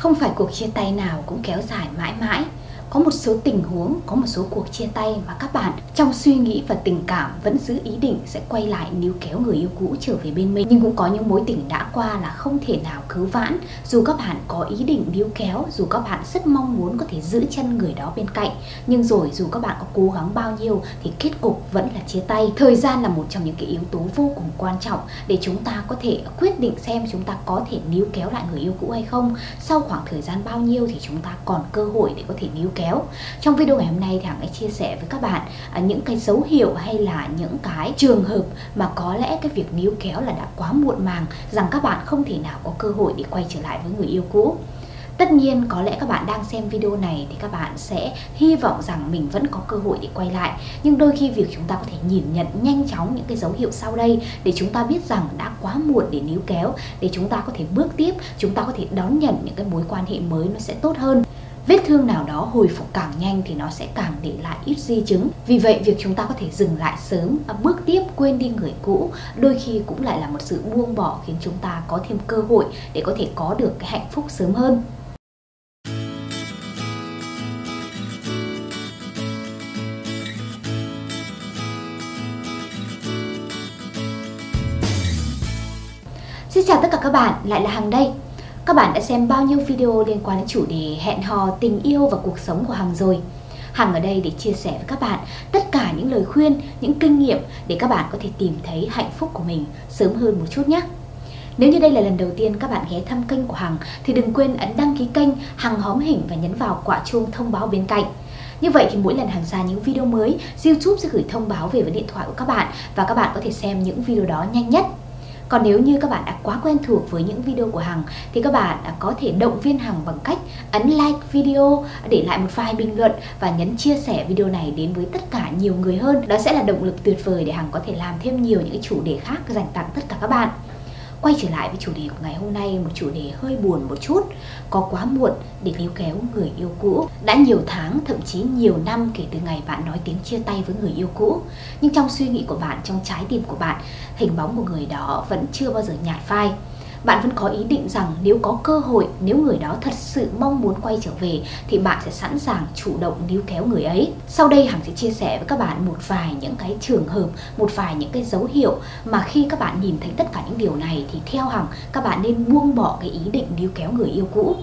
Không phải cuộc chia tay nào cũng kéo dài mãi mãi có một số tình huống, có một số cuộc chia tay mà các bạn trong suy nghĩ và tình cảm vẫn giữ ý định sẽ quay lại níu kéo người yêu cũ trở về bên mình. Nhưng cũng có những mối tình đã qua là không thể nào cứu vãn. Dù các bạn có ý định níu kéo, dù các bạn rất mong muốn có thể giữ chân người đó bên cạnh, nhưng rồi dù các bạn có cố gắng bao nhiêu thì kết cục vẫn là chia tay. Thời gian là một trong những cái yếu tố vô cùng quan trọng để chúng ta có thể quyết định xem chúng ta có thể níu kéo lại người yêu cũ hay không. Sau khoảng thời gian bao nhiêu thì chúng ta còn cơ hội để có thể níu kéo kéo. Trong video ngày hôm nay thì hằng sẽ chia sẻ với các bạn à, những cái dấu hiệu hay là những cái trường hợp mà có lẽ cái việc níu kéo là đã quá muộn màng rằng các bạn không thể nào có cơ hội để quay trở lại với người yêu cũ. Tất nhiên có lẽ các bạn đang xem video này thì các bạn sẽ hy vọng rằng mình vẫn có cơ hội để quay lại. Nhưng đôi khi việc chúng ta có thể nhìn nhận nhanh chóng những cái dấu hiệu sau đây Để chúng ta biết rằng đã quá muộn để níu kéo Để chúng ta có thể bước tiếp, chúng ta có thể đón nhận những cái mối quan hệ mới nó sẽ tốt hơn. Vết thương nào đó hồi phục càng nhanh thì nó sẽ càng để lại ít di chứng. Vì vậy việc chúng ta có thể dừng lại sớm, à, bước tiếp quên đi người cũ đôi khi cũng lại là một sự buông bỏ khiến chúng ta có thêm cơ hội để có thể có được cái hạnh phúc sớm hơn. Xin chào tất cả các bạn, lại là Hằng đây. Các bạn đã xem bao nhiêu video liên quan đến chủ đề hẹn hò, tình yêu và cuộc sống của Hằng rồi? Hằng ở đây để chia sẻ với các bạn tất cả những lời khuyên, những kinh nghiệm để các bạn có thể tìm thấy hạnh phúc của mình sớm hơn một chút nhé. Nếu như đây là lần đầu tiên các bạn ghé thăm kênh của Hằng thì đừng quên ấn đăng ký kênh Hằng hóm hình và nhấn vào quả chuông thông báo bên cạnh. Như vậy thì mỗi lần Hằng ra những video mới, YouTube sẽ gửi thông báo về với điện thoại của các bạn và các bạn có thể xem những video đó nhanh nhất. Còn nếu như các bạn đã quá quen thuộc với những video của Hằng thì các bạn có thể động viên Hằng bằng cách ấn like video, để lại một vài bình luận và nhấn chia sẻ video này đến với tất cả nhiều người hơn. Đó sẽ là động lực tuyệt vời để Hằng có thể làm thêm nhiều những chủ đề khác dành tặng tất cả các bạn quay trở lại với chủ đề của ngày hôm nay, một chủ đề hơi buồn một chút, có quá muộn để níu kéo người yêu cũ. Đã nhiều tháng, thậm chí nhiều năm kể từ ngày bạn nói tiếng chia tay với người yêu cũ. Nhưng trong suy nghĩ của bạn, trong trái tim của bạn, hình bóng của người đó vẫn chưa bao giờ nhạt phai bạn vẫn có ý định rằng nếu có cơ hội, nếu người đó thật sự mong muốn quay trở về thì bạn sẽ sẵn sàng chủ động níu kéo người ấy. Sau đây Hằng sẽ chia sẻ với các bạn một vài những cái trường hợp, một vài những cái dấu hiệu mà khi các bạn nhìn thấy tất cả những điều này thì theo Hằng các bạn nên buông bỏ cái ý định níu kéo người yêu cũ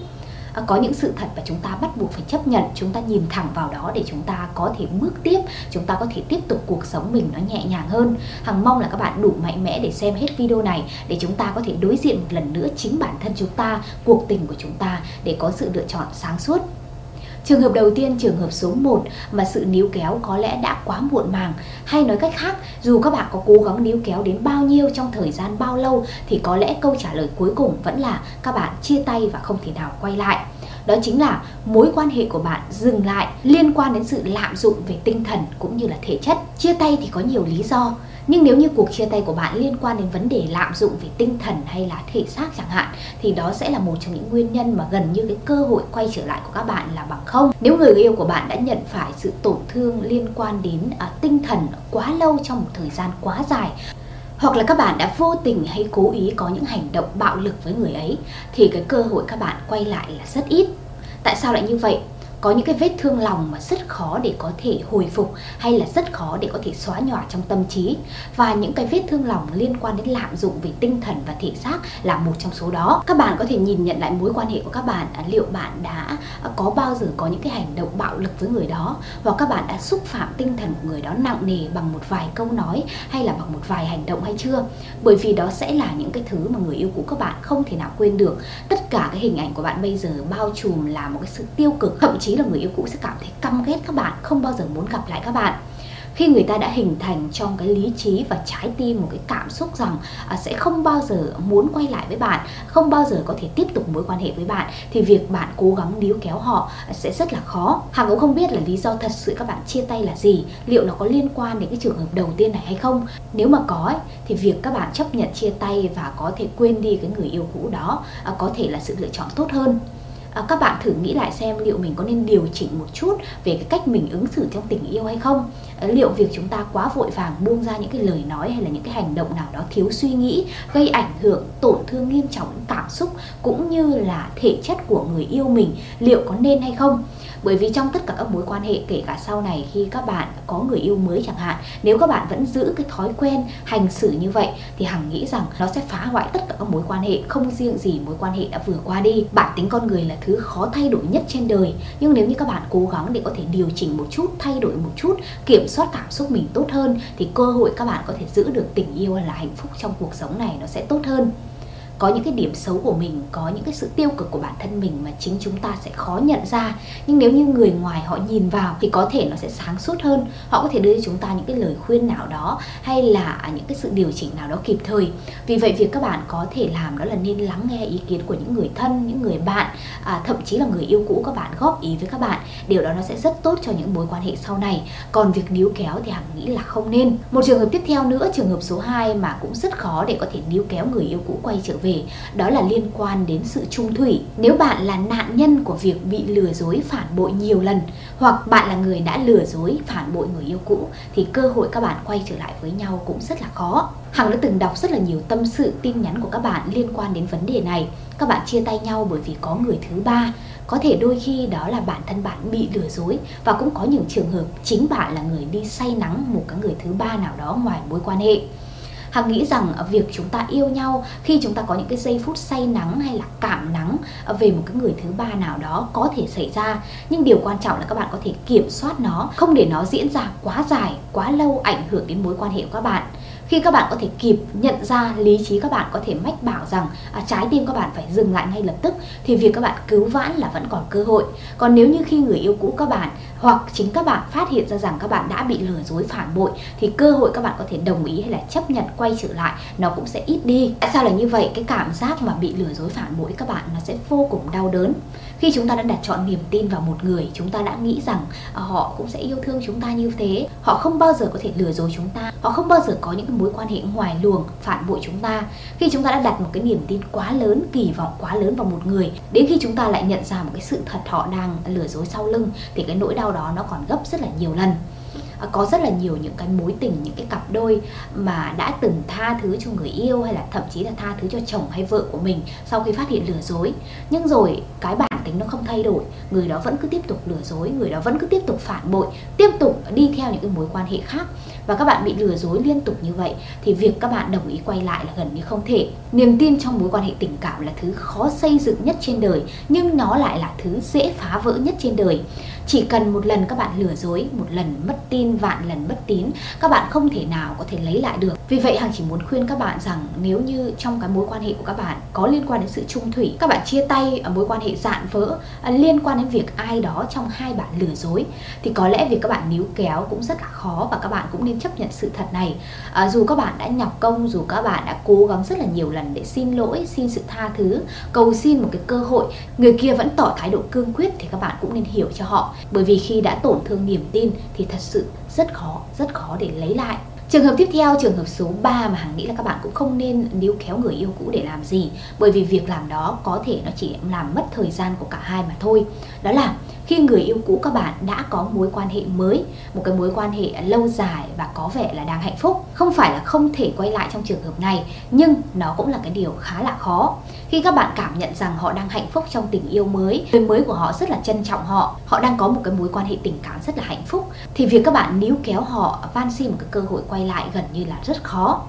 À, có những sự thật và chúng ta bắt buộc phải chấp nhận, chúng ta nhìn thẳng vào đó để chúng ta có thể bước tiếp, chúng ta có thể tiếp tục cuộc sống mình nó nhẹ nhàng hơn. Hằng mong là các bạn đủ mạnh mẽ để xem hết video này để chúng ta có thể đối diện một lần nữa chính bản thân chúng ta, cuộc tình của chúng ta để có sự lựa chọn sáng suốt. Trường hợp đầu tiên, trường hợp số 1 mà sự níu kéo có lẽ đã quá muộn màng. Hay nói cách khác, dù các bạn có cố gắng níu kéo đến bao nhiêu trong thời gian bao lâu thì có lẽ câu trả lời cuối cùng vẫn là các bạn chia tay và không thể nào quay lại đó chính là mối quan hệ của bạn dừng lại liên quan đến sự lạm dụng về tinh thần cũng như là thể chất. Chia tay thì có nhiều lý do, nhưng nếu như cuộc chia tay của bạn liên quan đến vấn đề lạm dụng về tinh thần hay là thể xác chẳng hạn thì đó sẽ là một trong những nguyên nhân mà gần như cái cơ hội quay trở lại của các bạn là bằng không. Nếu người yêu của bạn đã nhận phải sự tổn thương liên quan đến à, tinh thần quá lâu trong một thời gian quá dài hoặc là các bạn đã vô tình hay cố ý có những hành động bạo lực với người ấy thì cái cơ hội các bạn quay lại là rất ít. Tại sao lại như vậy? Có những cái vết thương lòng mà rất khó để có thể hồi phục hay là rất khó để có thể xóa nhòa trong tâm trí. Và những cái vết thương lòng liên quan đến lạm dụng về tinh thần và thể xác là một trong số đó. Các bạn có thể nhìn nhận lại mối quan hệ của các bạn. À, liệu bạn đã à, có bao giờ có những cái hành động bạo lực với người đó? Hoặc các bạn đã xúc phạm tinh thần của người đó nặng nề bằng một vài câu nói hay là bằng một vài hành động hay chưa? Bởi vì đó sẽ là những cái thứ mà người yêu cũ các bạn không thể nào quên được. Tất cả cái hình ảnh của bạn bây giờ bao trùm là một cái sự tiêu cực. Thậm chí chí là người yêu cũ sẽ cảm thấy căm ghét các bạn không bao giờ muốn gặp lại các bạn. Khi người ta đã hình thành trong cái lý trí và trái tim một cái cảm xúc rằng à, sẽ không bao giờ muốn quay lại với bạn không bao giờ có thể tiếp tục mối quan hệ với bạn thì việc bạn cố gắng níu kéo họ sẽ rất là khó. Hằng cũng không biết là lý do thật sự các bạn chia tay là gì liệu nó có liên quan đến cái trường hợp đầu tiên này hay không. Nếu mà có ấy, thì việc các bạn chấp nhận chia tay và có thể quên đi cái người yêu cũ đó à, có thể là sự lựa chọn tốt hơn à, các bạn thử nghĩ lại xem liệu mình có nên điều chỉnh một chút về cái cách mình ứng xử trong tình yêu hay không. À, liệu việc chúng ta quá vội vàng buông ra những cái lời nói hay là những cái hành động nào đó thiếu suy nghĩ gây ảnh hưởng tổn thương nghiêm trọng cảm xúc cũng như là thể chất của người yêu mình liệu có nên hay không? Bởi vì trong tất cả các mối quan hệ, kể cả sau này khi các bạn có người yêu mới chẳng hạn, nếu các bạn vẫn giữ cái thói quen hành xử như vậy, thì hằng nghĩ rằng nó sẽ phá hoại tất cả các mối quan hệ, không riêng gì mối quan hệ đã vừa qua đi. Bản tính con người là thứ khó thay đổi nhất trên đời. Nhưng nếu như các bạn cố gắng để có thể điều chỉnh một chút, thay đổi một chút, kiểm soát cảm xúc mình tốt hơn, thì cơ hội các bạn có thể giữ được tình yêu là hạnh phúc trong cuộc sống này nó sẽ tốt hơn có những cái điểm xấu của mình có những cái sự tiêu cực của bản thân mình mà chính chúng ta sẽ khó nhận ra. Nhưng nếu như người ngoài họ nhìn vào thì có thể nó sẽ sáng suốt hơn. Họ có thể đưa cho chúng ta những cái lời khuyên nào đó hay là những cái sự điều chỉnh nào đó kịp thời. Vì vậy việc các bạn có thể làm đó là nên lắng nghe ý kiến của những người thân những người bạn à, thậm chí là người yêu cũ các bạn góp ý với các bạn. Điều đó nó sẽ rất tốt cho những mối quan hệ sau này. Còn việc níu kéo thì hằng nghĩ là không nên. Một trường hợp tiếp theo nữa trường hợp số 2 mà cũng rất khó để có thể níu kéo người yêu cũ quay trở về về, đó là liên quan đến sự trung thủy. Nếu bạn là nạn nhân của việc bị lừa dối phản bội nhiều lần, hoặc bạn là người đã lừa dối phản bội người yêu cũ, thì cơ hội các bạn quay trở lại với nhau cũng rất là khó. Hằng đã từng đọc rất là nhiều tâm sự, tin nhắn của các bạn liên quan đến vấn đề này. Các bạn chia tay nhau bởi vì có người thứ ba. Có thể đôi khi đó là bản thân bạn bị lừa dối, và cũng có những trường hợp chính bạn là người đi say nắng một cái người thứ ba nào đó ngoài mối quan hệ. Hằng nghĩ rằng à, việc chúng ta yêu nhau, khi chúng ta có những cái giây phút say nắng hay là cảm nắng à, về một cái người thứ ba nào đó có thể xảy ra. Nhưng điều quan trọng là các bạn có thể kiểm soát nó, không để nó diễn ra quá dài, quá lâu, ảnh hưởng đến mối quan hệ của các bạn khi các bạn có thể kịp nhận ra lý trí các bạn có thể mách bảo rằng à, trái tim các bạn phải dừng lại ngay lập tức thì việc các bạn cứu vãn là vẫn còn cơ hội. Còn nếu như khi người yêu cũ các bạn hoặc chính các bạn phát hiện ra rằng các bạn đã bị lừa dối phản bội thì cơ hội các bạn có thể đồng ý hay là chấp nhận quay trở lại nó cũng sẽ ít đi. Tại sao là như vậy? Cái cảm giác mà bị lừa dối phản bội các bạn nó sẽ vô cùng đau đớn khi chúng ta đã đặt chọn niềm tin vào một người, chúng ta đã nghĩ rằng à, họ cũng sẽ yêu thương chúng ta như thế. Họ không bao giờ có thể lừa dối chúng ta. Họ không bao giờ có những mối quan hệ ngoài luồng, phản bội chúng ta. Khi chúng ta đã đặt một cái niềm tin quá lớn, kỳ vọng quá lớn vào một người, đến khi chúng ta lại nhận ra một cái sự thật họ đang lừa dối sau lưng, thì cái nỗi đau đó nó còn gấp rất là nhiều lần. À, có rất là nhiều những cái mối tình, những cái cặp đôi mà đã từng tha thứ cho người yêu hay là thậm chí là tha thứ cho chồng hay vợ của mình sau khi phát hiện lừa dối. Nhưng rồi, cái bản tính nó không thay đổi, người đó vẫn cứ tiếp tục lừa dối, người đó vẫn cứ tiếp tục phản bội, tiếp tục đi theo những cái mối quan hệ khác. Và các bạn bị lừa dối liên tục như vậy thì việc các bạn đồng ý quay lại là gần như không thể. Niềm tin trong mối quan hệ tình cảm là thứ khó xây dựng nhất trên đời, nhưng nó lại là thứ dễ phá vỡ nhất trên đời chỉ cần một lần các bạn lừa dối một lần mất tin vạn lần bất tín các bạn không thể nào có thể lấy lại được vì vậy hằng chỉ muốn khuyên các bạn rằng nếu như trong cái mối quan hệ của các bạn có liên quan đến sự trung thủy các bạn chia tay ở mối quan hệ dạn vỡ liên quan đến việc ai đó trong hai bạn lừa dối thì có lẽ việc các bạn níu kéo cũng rất là khó và các bạn cũng nên chấp nhận sự thật này à, dù các bạn đã nhọc công dù các bạn đã cố gắng rất là nhiều lần để xin lỗi xin sự tha thứ cầu xin một cái cơ hội người kia vẫn tỏ thái độ cương quyết thì các bạn cũng nên hiểu cho họ bởi vì khi đã tổn thương niềm tin thì thật sự rất khó rất khó để lấy lại. Trường hợp tiếp theo, trường hợp số 3 mà Hằng nghĩ là các bạn cũng không nên níu kéo người yêu cũ để làm gì Bởi vì việc làm đó có thể nó chỉ làm mất thời gian của cả hai mà thôi. Đó là khi người yêu cũ các bạn đã có mối quan hệ mới một cái mối quan hệ lâu dài và có vẻ là đang hạnh phúc không phải là không thể quay lại trong trường hợp này nhưng nó cũng là cái điều khá là khó. Khi các bạn cảm nhận rằng họ đang hạnh phúc trong tình yêu mới người mới của họ rất là trân trọng họ họ đang có một cái mối quan hệ tình cảm rất là hạnh phúc thì việc các bạn níu kéo họ van xin một cái cơ hội quay lại gần như là rất khó.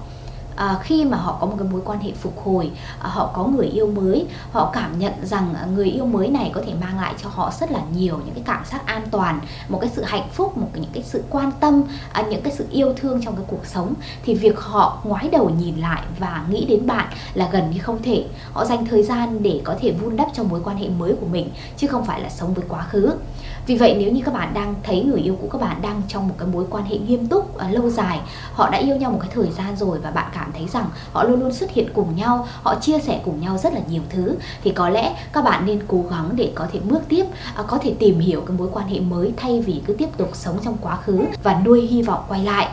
À, khi mà họ có một cái mối quan hệ phục hồi à, họ có người yêu mới họ cảm nhận rằng người yêu mới này có thể mang lại cho họ rất là nhiều những cái cảm giác an toàn một cái sự hạnh phúc một cái, những cái sự quan tâm à, những cái sự yêu thương trong cái cuộc sống. Thì việc họ ngoái đầu nhìn lại và nghĩ đến bạn là gần như không thể. Họ dành thời gian để có thể vun đắp cho mối quan hệ mới của mình chứ không phải là sống với quá khứ vì vậy nếu như các bạn đang thấy người yêu cũ các bạn đang trong một cái mối quan hệ nghiêm túc uh, lâu dài họ đã yêu nhau một cái thời gian rồi và bạn cảm thấy rằng họ luôn luôn xuất hiện cùng nhau họ chia sẻ cùng nhau rất là nhiều thứ thì có lẽ các bạn nên cố gắng để có thể bước tiếp uh, có thể tìm hiểu cái mối quan hệ mới thay vì cứ tiếp tục sống trong quá khứ và nuôi hy vọng quay lại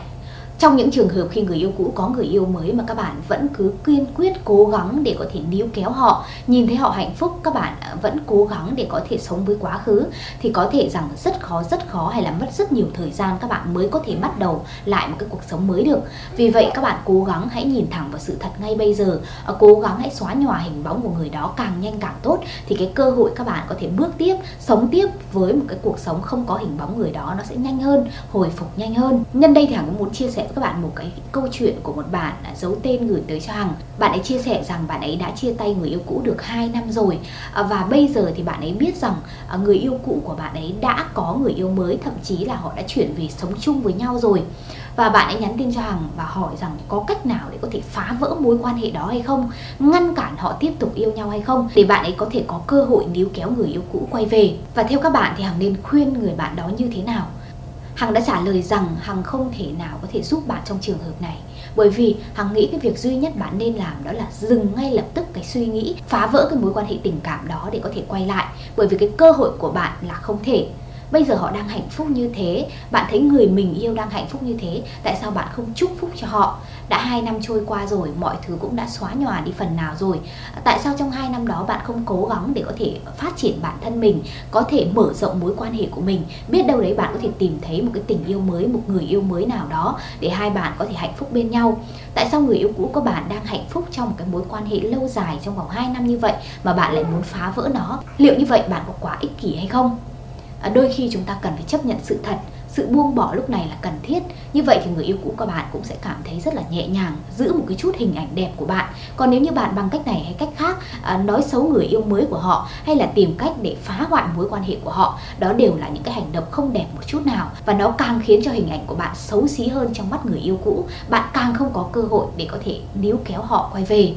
trong những trường hợp khi người yêu cũ có người yêu mới mà các bạn vẫn cứ kiên quyết cố gắng để có thể níu kéo họ, nhìn thấy họ hạnh phúc, các bạn à, vẫn cố gắng để có thể sống với quá khứ, thì có thể rằng rất khó rất khó hay là mất rất nhiều thời gian các bạn mới có thể bắt đầu lại một cái cuộc sống mới được. Vì vậy các bạn cố gắng hãy nhìn thẳng vào sự thật ngay bây giờ à, cố gắng hãy xóa nhòa hình bóng của người đó càng nhanh càng tốt, thì cái cơ hội các bạn có thể bước tiếp, sống tiếp với một cái cuộc sống không có hình bóng người đó nó sẽ nhanh hơn, hồi phục nhanh hơn. Nhân đây thì hằng cũng muốn chia sẻ với các bạn một cái câu chuyện của một bạn giấu tên gửi tới cho hằng. Bạn ấy chia sẻ rằng bạn ấy đã chia tay người yêu cũ được 2 năm rồi. À, và bây giờ thì bạn ấy biết rằng à, người yêu cũ của bạn ấy đã có người yêu mới, thậm chí là họ đã chuyển về sống chung với nhau rồi. Và bạn ấy nhắn tin cho Hằng và hỏi rằng có cách nào để có thể phá vỡ mối quan hệ đó hay không? Ngăn cản họ tiếp tục yêu nhau hay không? Để bạn ấy có thể có cơ hội níu kéo người yêu cũ quay về. Và theo các bạn thì Hằng nên khuyên người bạn đó như thế nào? Hằng đã trả lời rằng Hằng không thể nào có thể giúp bạn trong trường hợp này. Bởi vì Hằng nghĩ cái việc duy nhất bạn nên làm đó là dừng ngay lập tức cái suy nghĩ, phá vỡ cái mối quan hệ tình cảm đó để có thể quay lại. Bởi vì cái cơ hội của bạn là không thể bây giờ họ đang hạnh phúc như thế. Bạn thấy người mình yêu đang hạnh phúc như thế, tại sao bạn không chúc phúc cho họ? Đã hai năm trôi qua rồi, mọi thứ cũng đã xóa nhòa đi phần nào rồi. Tại sao trong hai năm đó bạn không cố gắng để có thể phát triển bản thân mình, có thể mở rộng mối quan hệ của mình? Biết đâu đấy bạn có thể tìm thấy một cái tình yêu mới, một người yêu mới nào đó để hai bạn có thể hạnh phúc bên nhau. Tại sao người yêu cũ của bạn đang hạnh phúc trong một cái mối quan hệ lâu dài trong vòng 2 năm như vậy mà bạn lại muốn phá vỡ nó? Liệu như vậy bạn có quá ích kỷ hay không? À, đôi khi chúng ta cần phải chấp nhận sự thật sự buông bỏ lúc này là cần thiết. Như vậy thì người yêu cũ của bạn cũng sẽ cảm thấy rất là nhẹ nhàng giữ một cái chút hình ảnh đẹp của bạn. Còn nếu như bạn bằng cách này hay cách khác à, nói xấu người yêu mới của họ hay là tìm cách để phá hoại mối quan hệ của họ đó đều là những cái hành động không đẹp một chút nào. Và nó càng khiến cho hình ảnh của bạn xấu xí hơn trong mắt người yêu cũ. Bạn càng không có cơ hội để có thể níu kéo họ quay về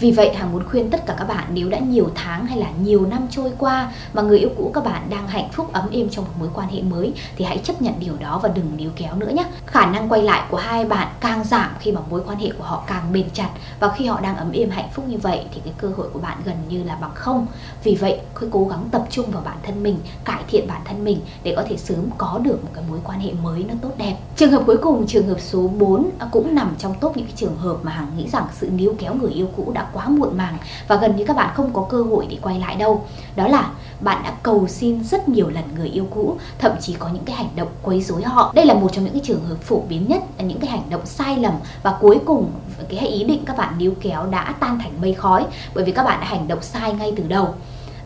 vì vậy hàng muốn khuyên tất cả các bạn nếu đã nhiều tháng hay là nhiều năm trôi qua mà người yêu cũ các bạn đang hạnh phúc ấm êm trong một mối quan hệ mới thì hãy chấp nhận điều đó và đừng níu kéo nữa nhé. Khả năng quay lại của hai bạn càng giảm khi mà mối quan hệ của họ càng bền chặt và khi họ đang ấm êm hạnh phúc như vậy thì cái cơ hội của bạn gần như là bằng không. Vì vậy, cứ cố gắng tập trung vào bản thân mình, cải thiện bản thân mình để có thể sớm có được một cái mối quan hệ mới nó tốt đẹp. Trường hợp cuối cùng, trường hợp số 4 à, cũng nằm trong top những cái trường hợp mà Hằng nghĩ rằng sự níu kéo người yêu cũ đã quá muộn màng và gần như các bạn không có cơ hội để quay lại đâu. Đó là bạn đã cầu xin rất nhiều lần người yêu cũ, thậm chí có những cái hành động quấy rối họ. Đây là một trong những cái trường hợp phổ biến nhất những cái hành động sai lầm và cuối cùng cái ý định các bạn níu kéo đã tan thành mây khói bởi vì các bạn đã hành động sai ngay từ đầu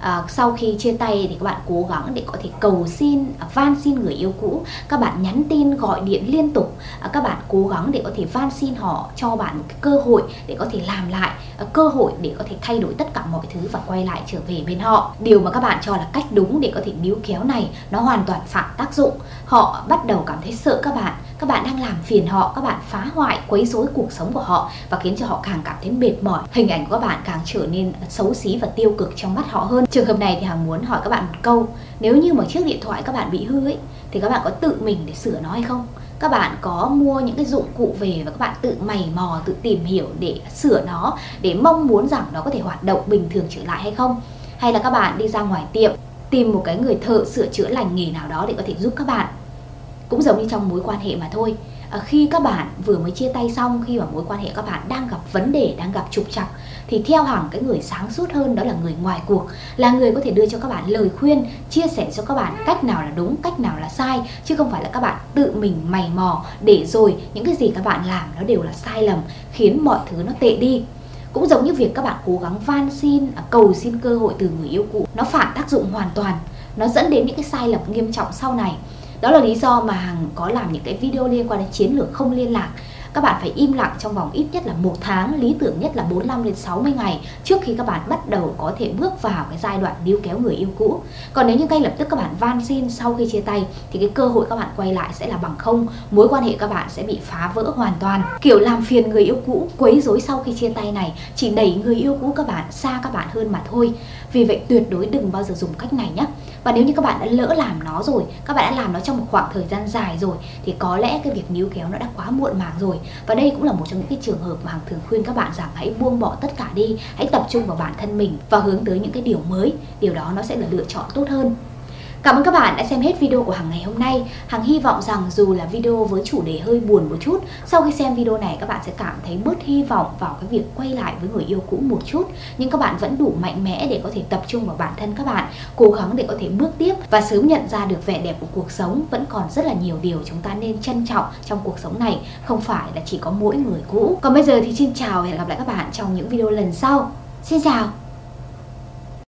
à, sau khi chia tay thì các bạn cố gắng để có thể cầu xin à, van xin người yêu cũ. Các bạn nhắn tin gọi điện liên tục. À, các bạn cố gắng để có thể van xin họ cho bạn một cái cơ hội để có thể làm lại à, cơ hội để có thể thay đổi tất cả mọi thứ và quay lại trở về bên họ. Điều mà các bạn cho là cách đúng để có thể níu kéo này nó hoàn toàn phản tác dụng. Họ bắt đầu cảm thấy sợ các bạn các bạn đang làm phiền họ, các bạn phá hoại, quấy rối cuộc sống của họ và khiến cho họ càng cảm thấy mệt mỏi. Hình ảnh của các bạn càng trở nên xấu xí và tiêu cực trong mắt họ hơn. Trường hợp này thì hằng muốn hỏi các bạn một câu. Nếu như mà chiếc điện thoại các bạn bị hư ấy, thì các bạn có tự mình để sửa nó hay không? Các bạn có mua những cái dụng cụ về và các bạn tự mày mò, tự tìm hiểu để sửa nó, để mong muốn rằng nó có thể hoạt động bình thường trở lại hay không? Hay là các bạn đi ra ngoài tiệm, tìm một cái người thợ sửa chữa lành nghề nào đó để có thể giúp các bạn? Cũng giống như trong mối quan hệ mà thôi. À, khi các bạn vừa mới chia tay xong khi mà mối quan hệ các bạn đang gặp vấn đề đang gặp trục trặc thì theo hẳn cái người sáng suốt hơn đó là người ngoài cuộc là người có thể đưa cho các bạn lời khuyên chia sẻ cho các bạn cách nào là đúng cách nào là sai chứ không phải là các bạn tự mình mày mò để rồi những cái gì các bạn làm nó đều là sai lầm khiến mọi thứ nó tệ đi. Cũng giống như việc các bạn cố gắng van xin à, cầu xin cơ hội từ người yêu cũ nó phản tác dụng hoàn toàn nó dẫn đến những cái sai lầm nghiêm trọng sau này đó là lý do mà Hằng có làm những cái video liên quan đến chiến lược không liên lạc. Các bạn phải im lặng trong vòng ít nhất là một tháng, lý tưởng nhất là 45 đến 60 ngày trước khi các bạn bắt đầu có thể bước vào cái giai đoạn níu kéo người yêu cũ. Còn nếu như ngay lập tức các bạn van xin sau khi chia tay, thì cái cơ hội các bạn quay lại sẽ là bằng không. Mối quan hệ các bạn sẽ bị phá vỡ hoàn toàn. Kiểu làm phiền người yêu cũ, quấy rối sau khi chia tay này, chỉ đẩy người yêu cũ các bạn xa các bạn hơn mà thôi. Vì vậy tuyệt đối đừng bao giờ dùng cách này nhé và nếu như các bạn đã lỡ làm nó rồi, các bạn đã làm nó trong một khoảng thời gian dài rồi, thì có lẽ cái việc níu kéo nó đã quá muộn màng rồi. Và đây cũng là một trong những cái trường hợp mà hằng thường khuyên các bạn rằng hãy buông bỏ tất cả đi, hãy tập trung vào bản thân mình và hướng tới những cái điều mới. Điều đó nó sẽ là lựa chọn tốt hơn. Cảm ơn các bạn đã xem hết video của Hằng ngày hôm nay. Hằng hy vọng rằng dù là video với chủ đề hơi buồn một chút, sau khi xem video này các bạn sẽ cảm thấy bớt hy vọng vào cái việc quay lại với người yêu cũ một chút. Nhưng các bạn vẫn đủ mạnh mẽ để có thể tập trung vào bản thân các bạn, cố gắng để có thể bước tiếp và sớm nhận ra được vẻ đẹp của cuộc sống. Vẫn còn rất là nhiều điều chúng ta nên trân trọng trong cuộc sống này, không phải là chỉ có mỗi người cũ. Còn bây giờ thì xin chào và hẹn gặp lại các bạn trong những video lần sau. Xin chào!